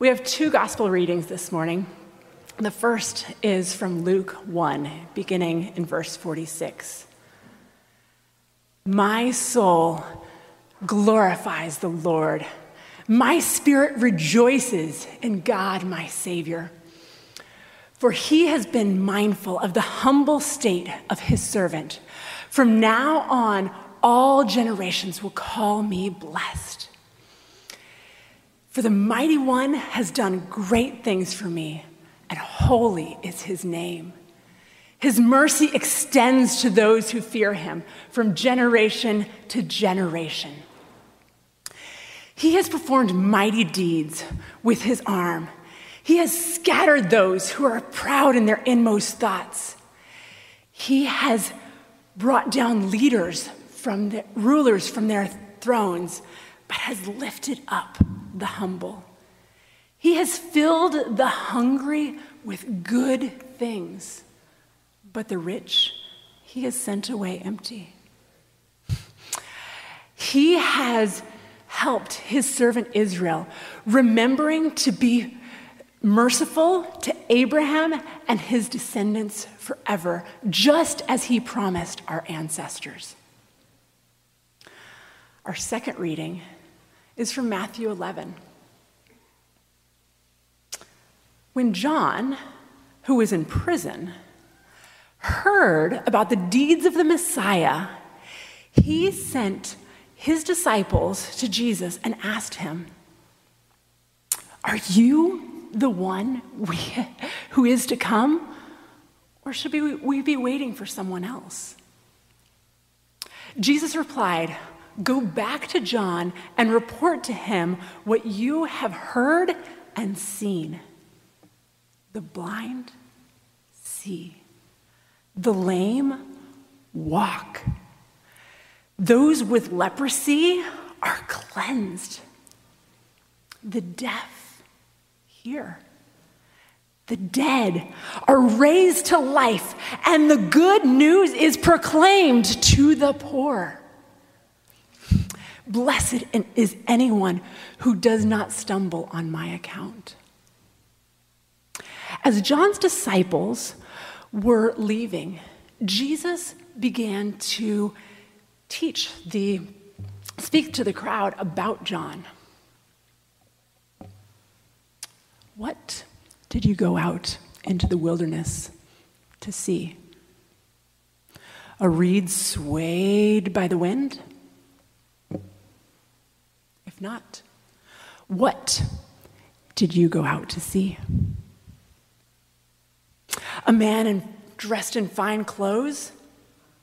We have two gospel readings this morning. The first is from Luke 1, beginning in verse 46. My soul glorifies the Lord. My spirit rejoices in God, my Savior. For he has been mindful of the humble state of his servant. From now on, all generations will call me blessed. For the mighty one has done great things for me, and holy is his name. His mercy extends to those who fear him from generation to generation. He has performed mighty deeds with his arm. He has scattered those who are proud in their inmost thoughts. He has brought down leaders from the rulers from their thrones, but has lifted up the humble. He has filled the hungry with good things, but the rich he has sent away empty. He has helped his servant Israel, remembering to be merciful to Abraham and his descendants forever, just as he promised our ancestors. Our second reading is from Matthew 11. When John, who was in prison, heard about the deeds of the Messiah, he sent his disciples to Jesus and asked him, Are you the one we, who is to come? Or should we, we be waiting for someone else? Jesus replied, Go back to John and report to him what you have heard and seen. The blind see, the lame walk, those with leprosy are cleansed, the deaf hear. The dead are raised to life, and the good news is proclaimed to the poor. Blessed is anyone who does not stumble on my account. As John's disciples were leaving, Jesus began to teach the speak to the crowd about John. What did you go out into the wilderness to see? A reed swayed by the wind? Not? What did you go out to see? A man in, dressed in fine clothes?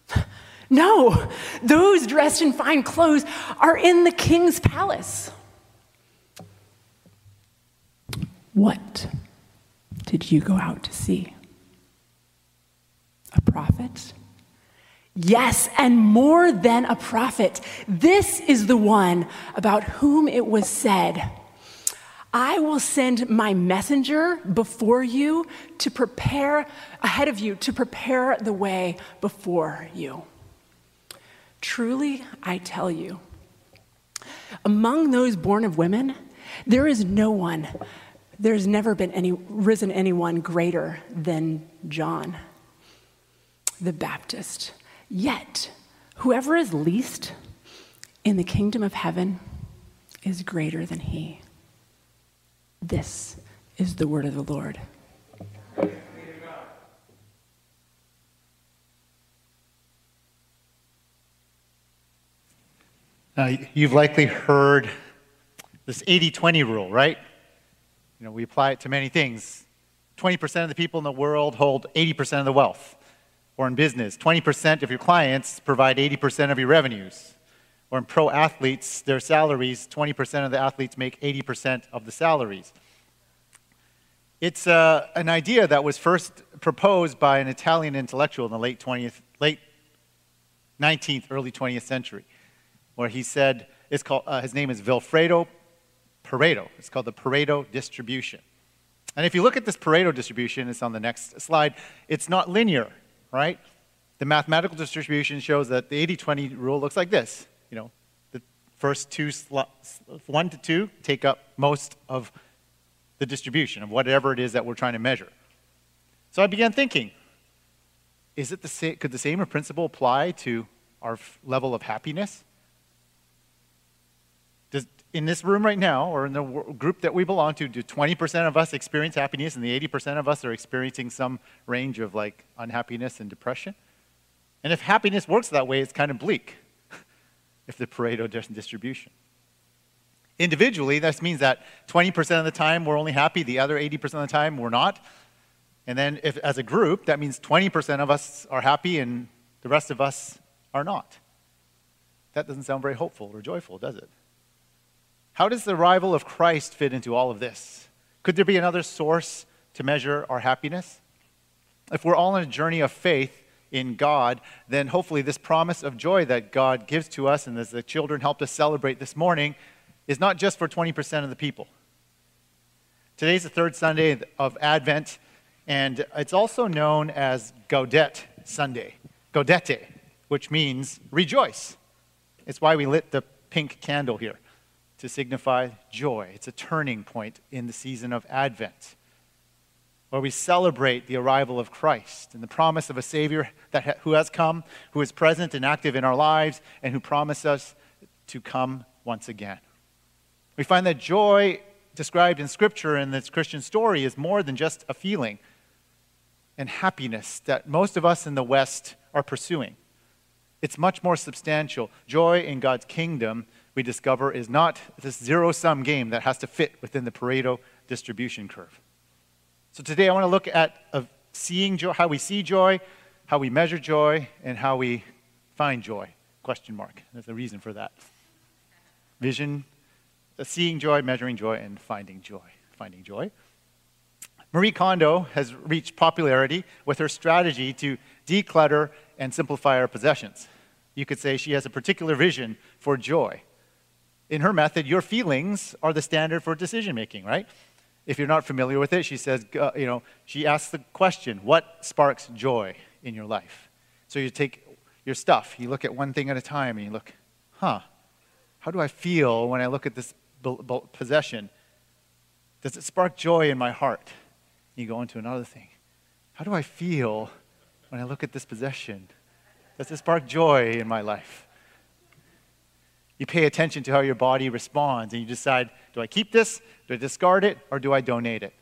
No, those dressed in fine clothes are in the king's palace. What did you go out to see? A prophet? Yes, and more than a prophet. This is the one about whom it was said, I will send my messenger before you to prepare, ahead of you, to prepare the way before you. Truly, I tell you, among those born of women, there is no one, there's never been any, risen anyone greater than John the Baptist. Yet, whoever is least in the kingdom of heaven is greater than he. This is the word of the Lord. Uh, you've likely heard this 80 20 rule, right? You know, we apply it to many things. 20% of the people in the world hold 80% of the wealth or in business, 20% of your clients provide 80% of your revenues. Or in pro athletes, their salaries, 20% of the athletes make 80% of the salaries. It's uh, an idea that was first proposed by an Italian intellectual in the late 20th, late 19th, early 20th century, where he said, it's called, uh, his name is Vilfredo Pareto. It's called the Pareto distribution. And if you look at this Pareto distribution, it's on the next slide, it's not linear right? The mathematical distribution shows that the 80-20 rule looks like this. You know, the first two slots, one to two, take up most of the distribution of whatever it is that we're trying to measure. So I began thinking, is it the same, could the same principle apply to our level of happiness? In this room right now, or in the group that we belong to, do 20% of us experience happiness and the 80% of us are experiencing some range of like unhappiness and depression? And if happiness works that way, it's kind of bleak if the Pareto distribution. Individually, this means that 20% of the time we're only happy, the other 80% of the time we're not. And then if, as a group, that means 20% of us are happy and the rest of us are not. That doesn't sound very hopeful or joyful, does it? How does the arrival of Christ fit into all of this? Could there be another source to measure our happiness? If we're all on a journey of faith in God, then hopefully this promise of joy that God gives to us, and as the children helped us celebrate this morning, is not just for 20% of the people. Today's the third Sunday of Advent, and it's also known as Gaudete Sunday, Gaudete, which means rejoice. It's why we lit the pink candle here to signify joy. It's a turning point in the season of Advent, where we celebrate the arrival of Christ and the promise of a Savior that ha- who has come, who is present and active in our lives, and who promised us to come once again. We find that joy described in Scripture in this Christian story is more than just a feeling and happiness that most of us in the West are pursuing. It's much more substantial. Joy in God's kingdom, we discover, is not this zero sum game that has to fit within the Pareto distribution curve. So today I want to look at seeing joy, how we see joy, how we measure joy, and how we find joy. Question mark. There's a reason for that. Vision seeing joy, measuring joy, and finding joy. Finding joy. Marie Kondo has reached popularity with her strategy to declutter and simplify our possessions. You could say she has a particular vision for joy. In her method, your feelings are the standard for decision making, right? If you're not familiar with it, she says, uh, you know, she asks the question, what sparks joy in your life? So you take your stuff, you look at one thing at a time, and you look, huh, how do I feel when I look at this possession? Does it spark joy in my heart? You go into another thing. How do I feel when I look at this possession? Does it spark joy in my life? You pay attention to how your body responds and you decide do I keep this, do I discard it, or do I donate it?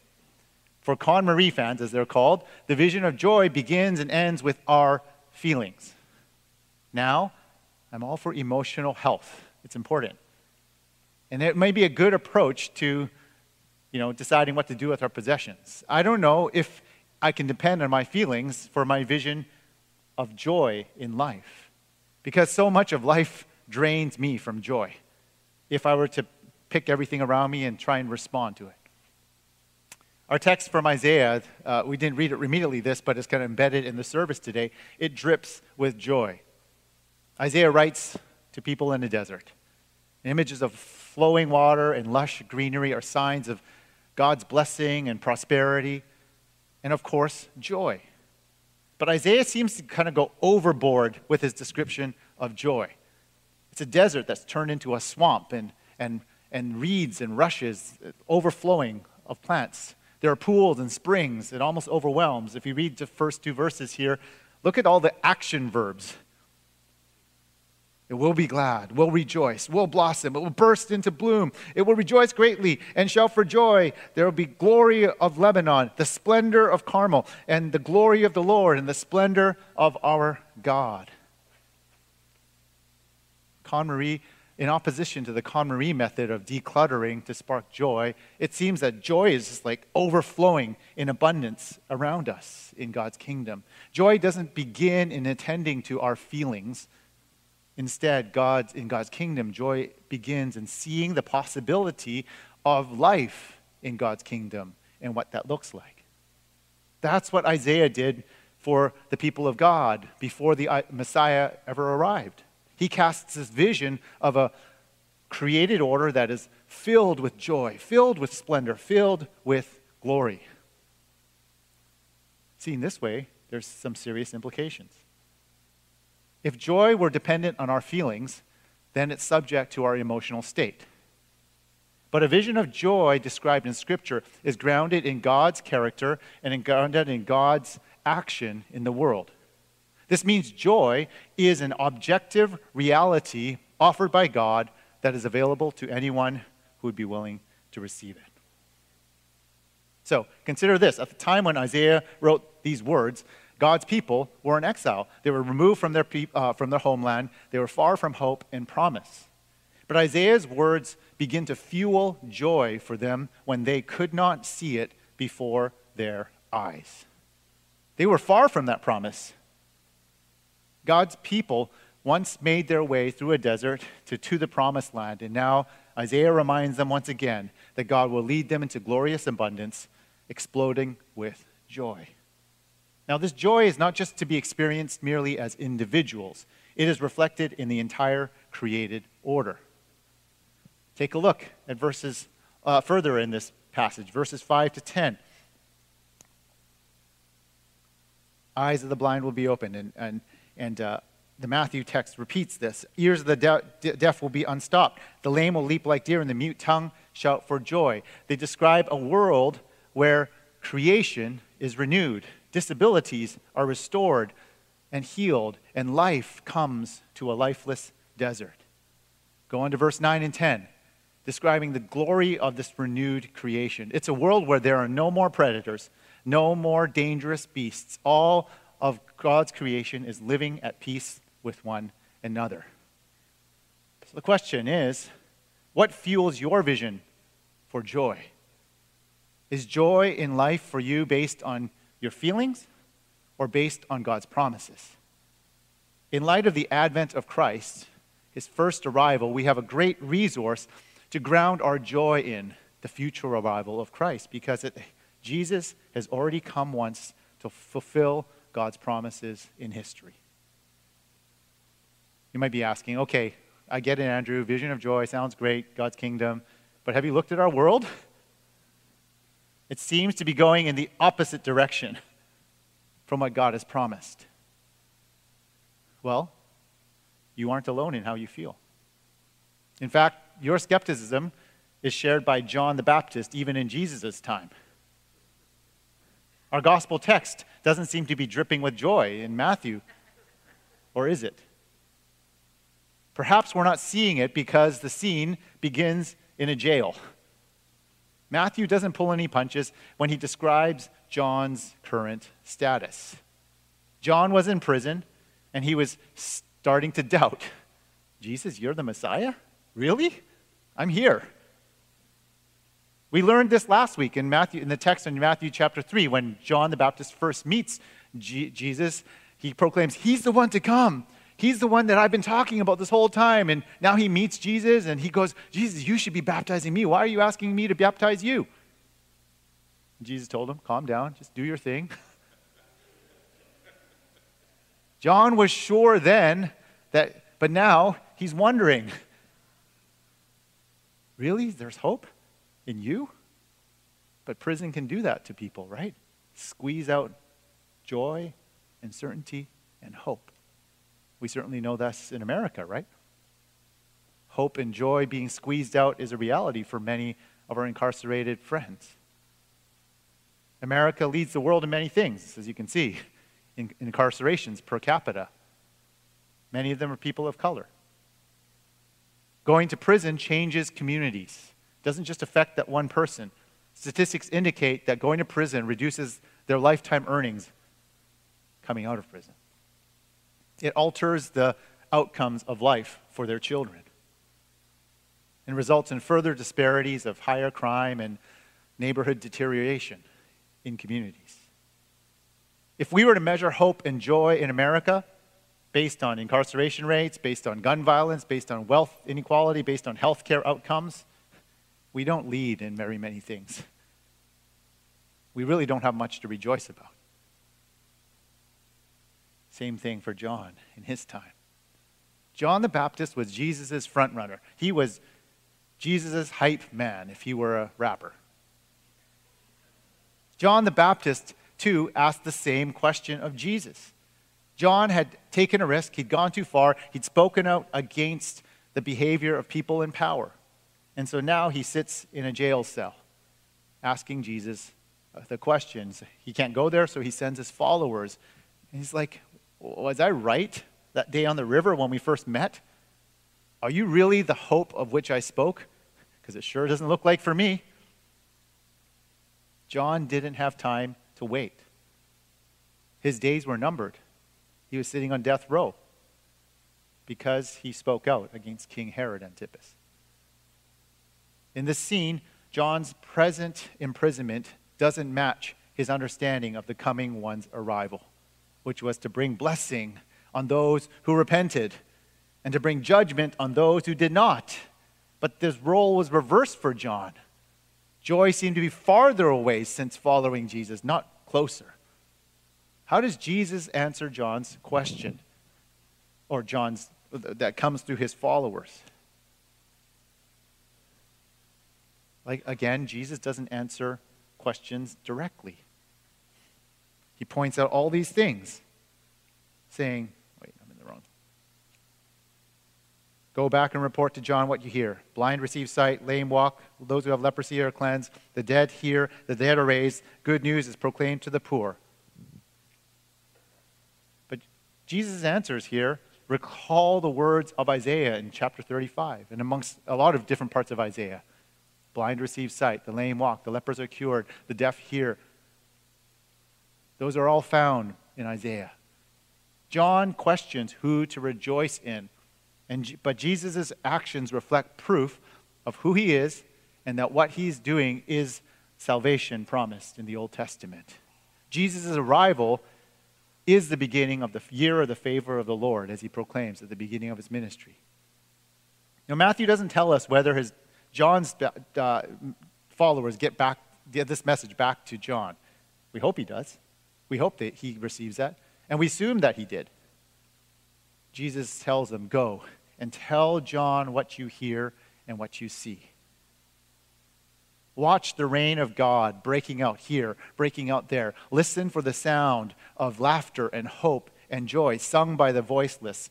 For KonMari fans, as they're called, the vision of joy begins and ends with our feelings. Now, I'm all for emotional health. It's important. And it may be a good approach to, you know, deciding what to do with our possessions. I don't know if I can depend on my feelings for my vision of joy in life. Because so much of life drains me from joy if I were to pick everything around me and try and respond to it. Our text from Isaiah, uh, we didn't read it immediately this, but it's kind of embedded in the service today. It drips with joy. Isaiah writes to people in the desert. Images of flowing water and lush greenery are signs of God's blessing and prosperity, and of course, joy. But Isaiah seems to kind of go overboard with his description of joy. It's a desert that's turned into a swamp and, and, and reeds and rushes overflowing of plants. There are pools and springs. It almost overwhelms. If you read the first two verses here, look at all the action verbs it will be glad, will rejoice, will blossom, it will burst into bloom. It will rejoice greatly and shout for joy. There will be glory of Lebanon, the splendor of Carmel, and the glory of the Lord, and the splendor of our God. KonMari, in opposition to the KonMari method of decluttering to spark joy, it seems that joy is just like overflowing in abundance around us in God's kingdom. Joy doesn't begin in attending to our feelings Instead, God's, in God's kingdom, joy begins in seeing the possibility of life in God's kingdom and what that looks like. That's what Isaiah did for the people of God before the uh, Messiah ever arrived. He casts this vision of a created order that is filled with joy, filled with splendor, filled with glory. Seen this way, there's some serious implications. If joy were dependent on our feelings, then it's subject to our emotional state. But a vision of joy described in Scripture is grounded in God's character and grounded in God's action in the world. This means joy is an objective reality offered by God that is available to anyone who would be willing to receive it. So consider this at the time when Isaiah wrote these words, God's people were in exile. They were removed from their, uh, from their homeland, they were far from hope and promise. But Isaiah's words begin to fuel joy for them when they could not see it before their eyes. They were far from that promise. God's people once made their way through a desert to, to the promised land, and now Isaiah reminds them once again that God will lead them into glorious abundance, exploding with joy. Now, this joy is not just to be experienced merely as individuals, it is reflected in the entire created order. Take a look at verses uh, further in this passage, verses 5 to 10. Eyes of the blind will be opened, and, and, and uh, the Matthew text repeats this. Ears of the de- deaf will be unstopped. The lame will leap like deer, and the mute tongue shout for joy. They describe a world where creation is renewed, disabilities are restored and healed, and life comes to a lifeless desert. Go on to verse 9 and 10 describing the glory of this renewed creation. It's a world where there are no more predators, no more dangerous beasts. All of God's creation is living at peace with one another. So the question is what fuels your vision for joy? Is joy in life for you based on your feelings or based on God's promises? In light of the advent of Christ, his first arrival, we have a great resource to ground our joy in the future arrival of Christ because it, Jesus has already come once to fulfill God's promises in history. You might be asking, okay, I get it, Andrew. Vision of joy sounds great, God's kingdom. But have you looked at our world? It seems to be going in the opposite direction from what God has promised. Well, you aren't alone in how you feel. In fact, your skepticism is shared by John the Baptist even in Jesus' time. Our gospel text doesn't seem to be dripping with joy in Matthew, or is it? Perhaps we're not seeing it because the scene begins in a jail. Matthew doesn't pull any punches when he describes John's current status. John was in prison and he was starting to doubt Jesus, you're the Messiah? Really? I'm here. We learned this last week in Matthew in the text in Matthew chapter 3 when John the Baptist first meets G- Jesus, he proclaims he's the one to come. He's the one that I've been talking about this whole time and now he meets Jesus and he goes, "Jesus, you should be baptizing me. Why are you asking me to baptize you?" And Jesus told him, "Calm down, just do your thing." John was sure then that but now he's wondering Really? There's hope in you? But prison can do that to people, right? Squeeze out joy and certainty and hope. We certainly know that's in America, right? Hope and joy being squeezed out is a reality for many of our incarcerated friends. America leads the world in many things, as you can see, in incarcerations per capita. Many of them are people of color. Going to prison changes communities. Doesn't just affect that one person. Statistics indicate that going to prison reduces their lifetime earnings coming out of prison. It alters the outcomes of life for their children and results in further disparities of higher crime and neighborhood deterioration in communities. If we were to measure hope and joy in America, based on incarceration rates, based on gun violence, based on wealth inequality, based on healthcare outcomes. We don't lead in very many things. We really don't have much to rejoice about. Same thing for John in his time. John the Baptist was Jesus' frontrunner. He was Jesus' hype man if he were a rapper. John the Baptist, too, asked the same question of Jesus. John had taken a risk, he'd gone too far, he'd spoken out against the behavior of people in power. And so now he sits in a jail cell asking Jesus uh, the questions. He can't go there, so he sends his followers. And he's like, Was I right that day on the river when we first met? Are you really the hope of which I spoke? Because it sure doesn't look like for me. John didn't have time to wait. His days were numbered. He was sitting on death row because he spoke out against King Herod Antipas. In this scene, John's present imprisonment doesn't match his understanding of the coming one's arrival, which was to bring blessing on those who repented and to bring judgment on those who did not. But this role was reversed for John. Joy seemed to be farther away since following Jesus, not closer. How does Jesus answer John's question or John's that comes through his followers? Like again, Jesus doesn't answer questions directly. He points out all these things, saying, wait, I'm in the wrong. Go back and report to John what you hear. Blind receive sight, lame walk, those who have leprosy are cleansed, the dead hear, the dead are raised, good news is proclaimed to the poor. But Jesus' answers here recall the words of Isaiah in chapter 35 and amongst a lot of different parts of Isaiah. Blind receive sight, the lame walk, the lepers are cured, the deaf hear. Those are all found in Isaiah. John questions who to rejoice in, and, but Jesus' actions reflect proof of who he is and that what he's doing is salvation promised in the Old Testament. Jesus' arrival is the beginning of the year of the favor of the Lord, as he proclaims at the beginning of his ministry. Now, Matthew doesn't tell us whether his John's uh, followers get back get this message back to John. We hope he does. We hope that he receives that, and we assume that he did. Jesus tells them, "Go and tell John what you hear and what you see." Watch the reign of God breaking out here, breaking out there. Listen for the sound of laughter and hope and joy sung by the voiceless,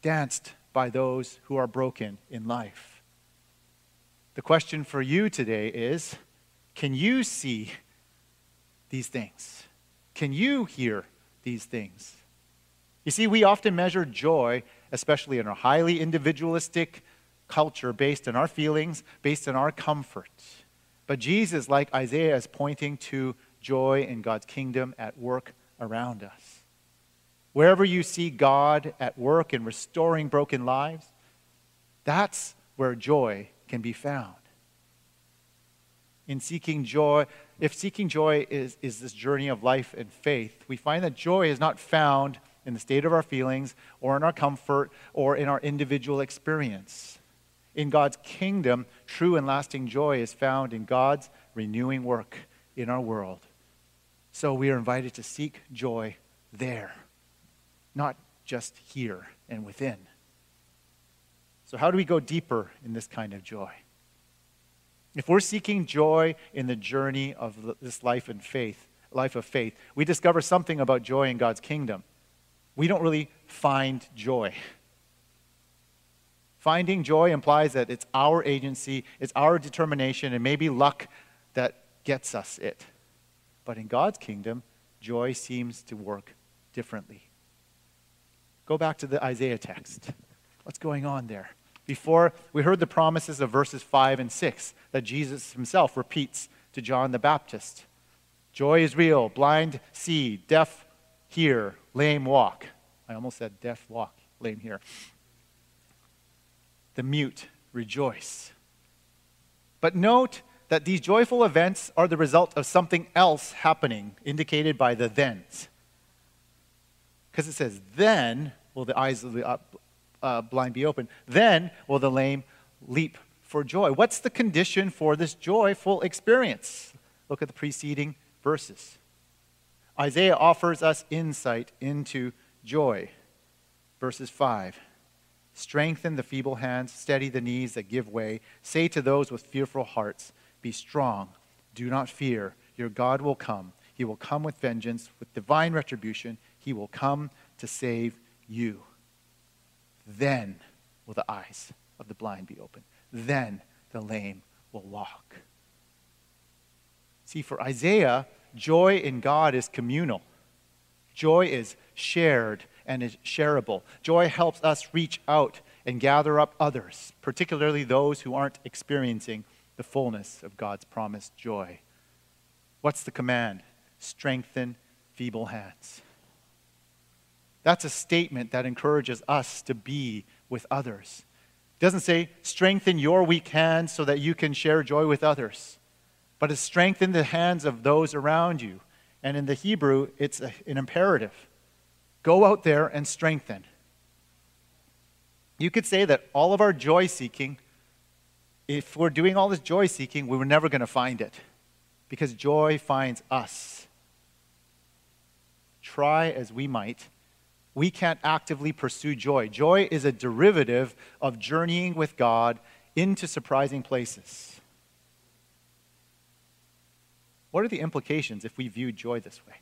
danced by those who are broken in life. The question for you today is can you see these things? Can you hear these things? You see, we often measure joy, especially in our highly individualistic culture, based on our feelings, based on our comfort. But Jesus, like Isaiah, is pointing to joy in God's kingdom at work around us. Wherever you see God at work in restoring broken lives, that's where joy can be found. In seeking joy, if seeking joy is, is this journey of life and faith, we find that joy is not found in the state of our feelings or in our comfort or in our individual experience. In God's kingdom, true and lasting joy is found in God's renewing work in our world. So we are invited to seek joy there, not just here and within. So, how do we go deeper in this kind of joy? If we're seeking joy in the journey of this life and faith, life of faith, we discover something about joy in God's kingdom. We don't really find joy. Finding joy implies that it's our agency, it's our determination, and maybe luck that gets us it. But in God's kingdom, joy seems to work differently. Go back to the Isaiah text. What's going on there? Before, we heard the promises of verses 5 and 6 that Jesus himself repeats to John the Baptist. Joy is real, blind see, deaf hear, lame walk. I almost said deaf walk, lame hear. The mute rejoice. But note that these joyful events are the result of something else happening, indicated by the thens. Because it says, then will the eyes of the uh, blind be open. Then will the lame leap for joy. What's the condition for this joyful experience? Look at the preceding verses. Isaiah offers us insight into joy. Verses 5 Strengthen the feeble hands, steady the knees that give way. Say to those with fearful hearts, Be strong, do not fear. Your God will come. He will come with vengeance, with divine retribution. He will come to save you. Then will the eyes of the blind be opened. Then the lame will walk. See, for Isaiah, joy in God is communal. Joy is shared and is shareable. Joy helps us reach out and gather up others, particularly those who aren't experiencing the fullness of God's promised joy. What's the command? Strengthen feeble hands. That's a statement that encourages us to be with others. It doesn't say strengthen your weak hands so that you can share joy with others, but it's strengthen the hands of those around you. And in the Hebrew, it's an imperative. Go out there and strengthen. You could say that all of our joy seeking, if we're doing all this joy seeking, we were never going to find it because joy finds us. Try as we might, we can't actively pursue joy. Joy is a derivative of journeying with God into surprising places. What are the implications if we view joy this way?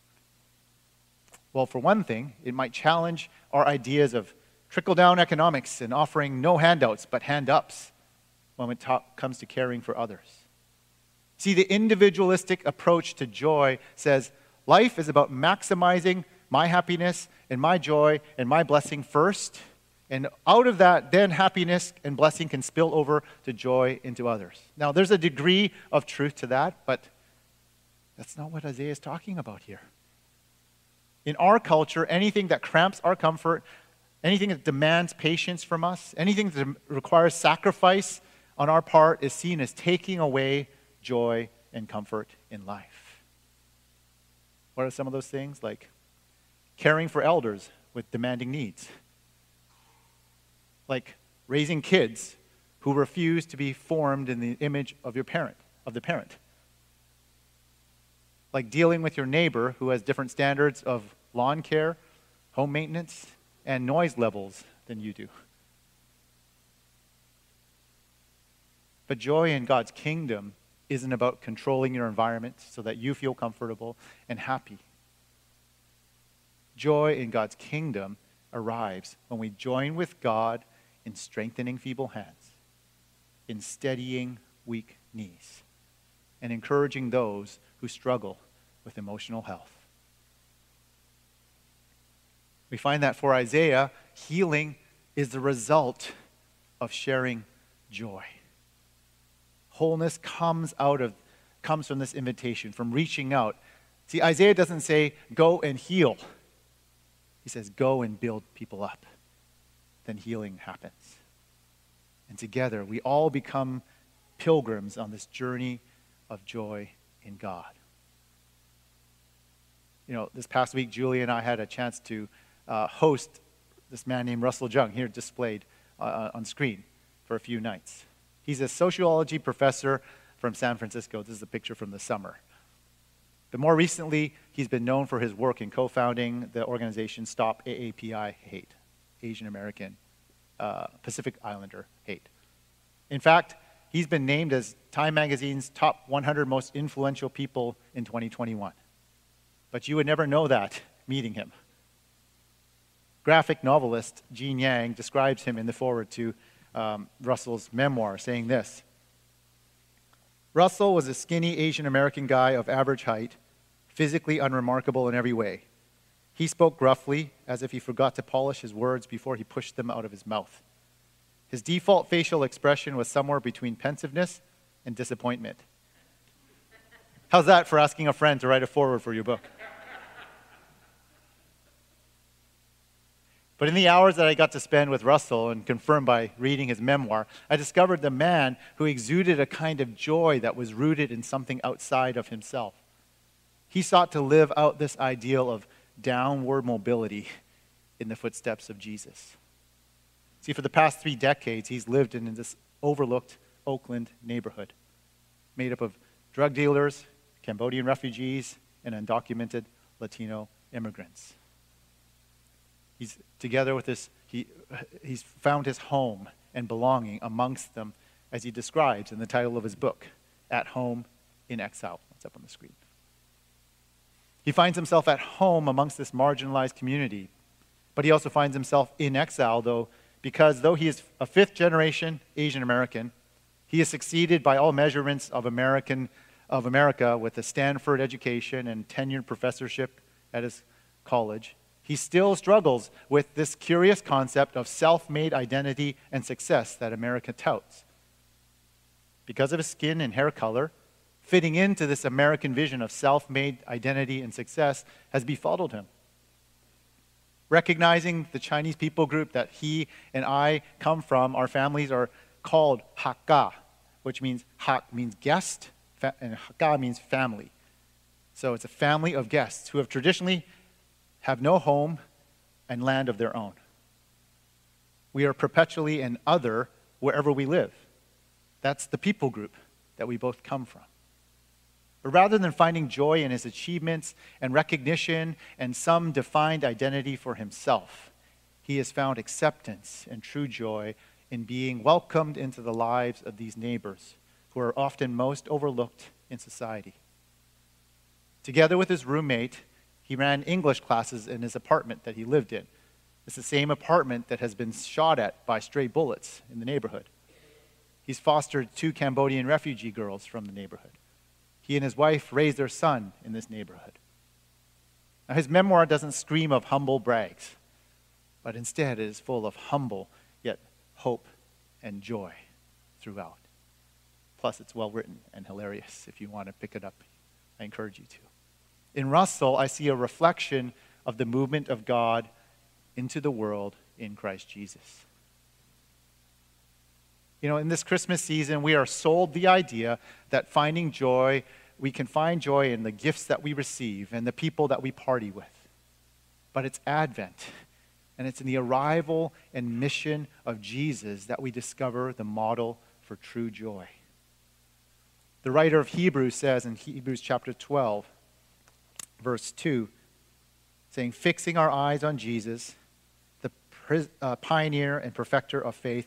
Well, for one thing, it might challenge our ideas of trickle down economics and offering no handouts but hand ups when it comes to caring for others. See, the individualistic approach to joy says life is about maximizing my happiness and my joy and my blessing first. And out of that, then happiness and blessing can spill over to joy into others. Now, there's a degree of truth to that, but that's not what Isaiah is talking about here. In our culture, anything that cramps our comfort, anything that demands patience from us, anything that requires sacrifice on our part is seen as taking away joy and comfort in life. What are some of those things? Like caring for elders with demanding needs, like raising kids who refuse to be formed in the image of your parent, of the parent like dealing with your neighbor who has different standards of lawn care, home maintenance, and noise levels than you do. But joy in God's kingdom isn't about controlling your environment so that you feel comfortable and happy. Joy in God's kingdom arrives when we join with God in strengthening feeble hands, in steadying weak knees, and encouraging those who struggle with emotional health. We find that for Isaiah, healing is the result of sharing joy. Wholeness comes out of comes from this invitation, from reaching out. See, Isaiah doesn't say go and heal. He says go and build people up. Then healing happens. And together we all become pilgrims on this journey of joy in God you know, this past week, Julie and I had a chance to uh, host this man named Russell Jeung here displayed uh, uh, on screen for a few nights. He's a sociology professor from San Francisco. This is a picture from the summer. But more recently, he's been known for his work in co founding the organization Stop AAPI Hate, Asian American uh, Pacific Islander Hate. In fact, he's been named as Time Magazine's top 100 most influential people in 2021 but you would never know that meeting him. Graphic novelist Gene Yang describes him in the foreword to um, Russell's memoir, saying this Russell was a skinny Asian American guy of average height, physically unremarkable in every way. He spoke gruffly, as if he forgot to polish his words before he pushed them out of his mouth. His default facial expression was somewhere between pensiveness and disappointment. How's that for asking a friend to write a foreword for your book? But in the hours that I got to spend with Russell and confirmed by reading his memoir, I discovered the man who exuded a kind of joy that was rooted in something outside of himself. He sought to live out this ideal of downward mobility in the footsteps of Jesus. See, for the past three decades, he's lived in this overlooked Oakland neighborhood made up of drug dealers, Cambodian refugees, and undocumented Latino immigrants. He's together with this, he, he's found his home and belonging amongst them, as he describes in the title of his book, At Home in Exile. That's up on the screen. He finds himself at home amongst this marginalized community, but he also finds himself in exile, though, because though he is a fifth generation Asian American, He is succeeded by all measurements of, American, of America with a Stanford education and tenured professorship at his college. He still struggles with this curious concept of self made identity and success that America touts. Because of his skin and hair color, fitting into this American vision of self made identity and success has befuddled him. Recognizing the Chinese people group that he and I come from, our families are called Hakka, which means Hak means guest, and Hakka means family. So it's a family of guests who have traditionally have no home and land of their own. We are perpetually an other wherever we live. That's the people group that we both come from. But rather than finding joy in his achievements and recognition and some defined identity for himself, he has found acceptance and true joy in being welcomed into the lives of these neighbors who are often most overlooked in society. Together with his roommate, he ran English classes in his apartment that he lived in. It's the same apartment that has been shot at by stray bullets in the neighborhood. He's fostered two Cambodian refugee girls from the neighborhood. He and his wife raised their son in this neighborhood. Now, his memoir doesn't scream of humble brags, but instead it is full of humble yet hope and joy throughout. Plus, it's well written and hilarious. If you want to pick it up, I encourage you to. In Russell, I see a reflection of the movement of God into the world in Christ Jesus. You know, in this Christmas season, we are sold the idea that finding joy, we can find joy in the gifts that we receive and the people that we party with. But it's Advent, and it's in the arrival and mission of Jesus that we discover the model for true joy. The writer of Hebrews says in Hebrews chapter 12, verse 2, saying, Fixing our eyes on Jesus, the uh, pioneer and perfecter of faith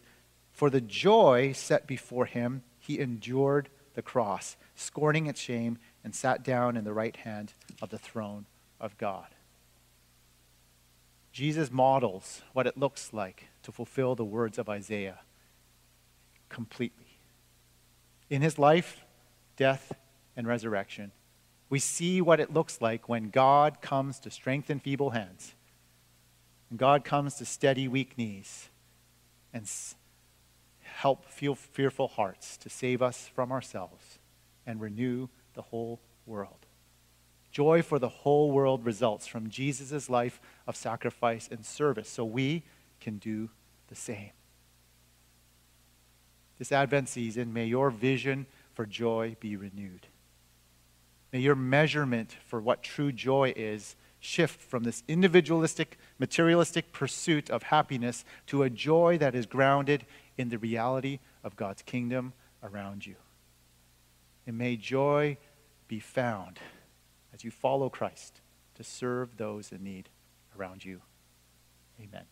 for the joy set before him, he endured the cross, scorning its shame, and sat down in the right hand of the throne of God. Jesus models what it looks like to fulfill the words of Isaiah completely. In his life, death, and resurrection, we see what it looks like when God comes to strengthen feeble hands, and God comes to steady weak knees, and help fearful hearts to save us from ourselves and renew the whole world. Joy for the whole world results from Jesus' life of sacrifice and service, so we can do the same. This Advent season, may your vision for joy be renewed. May your measurement for what true joy is shift from this individualistic, materialistic pursuit of happiness to a joy that is grounded in the reality of God's kingdom around you. And may joy be found as you follow Christ to serve those in need around you. Amen.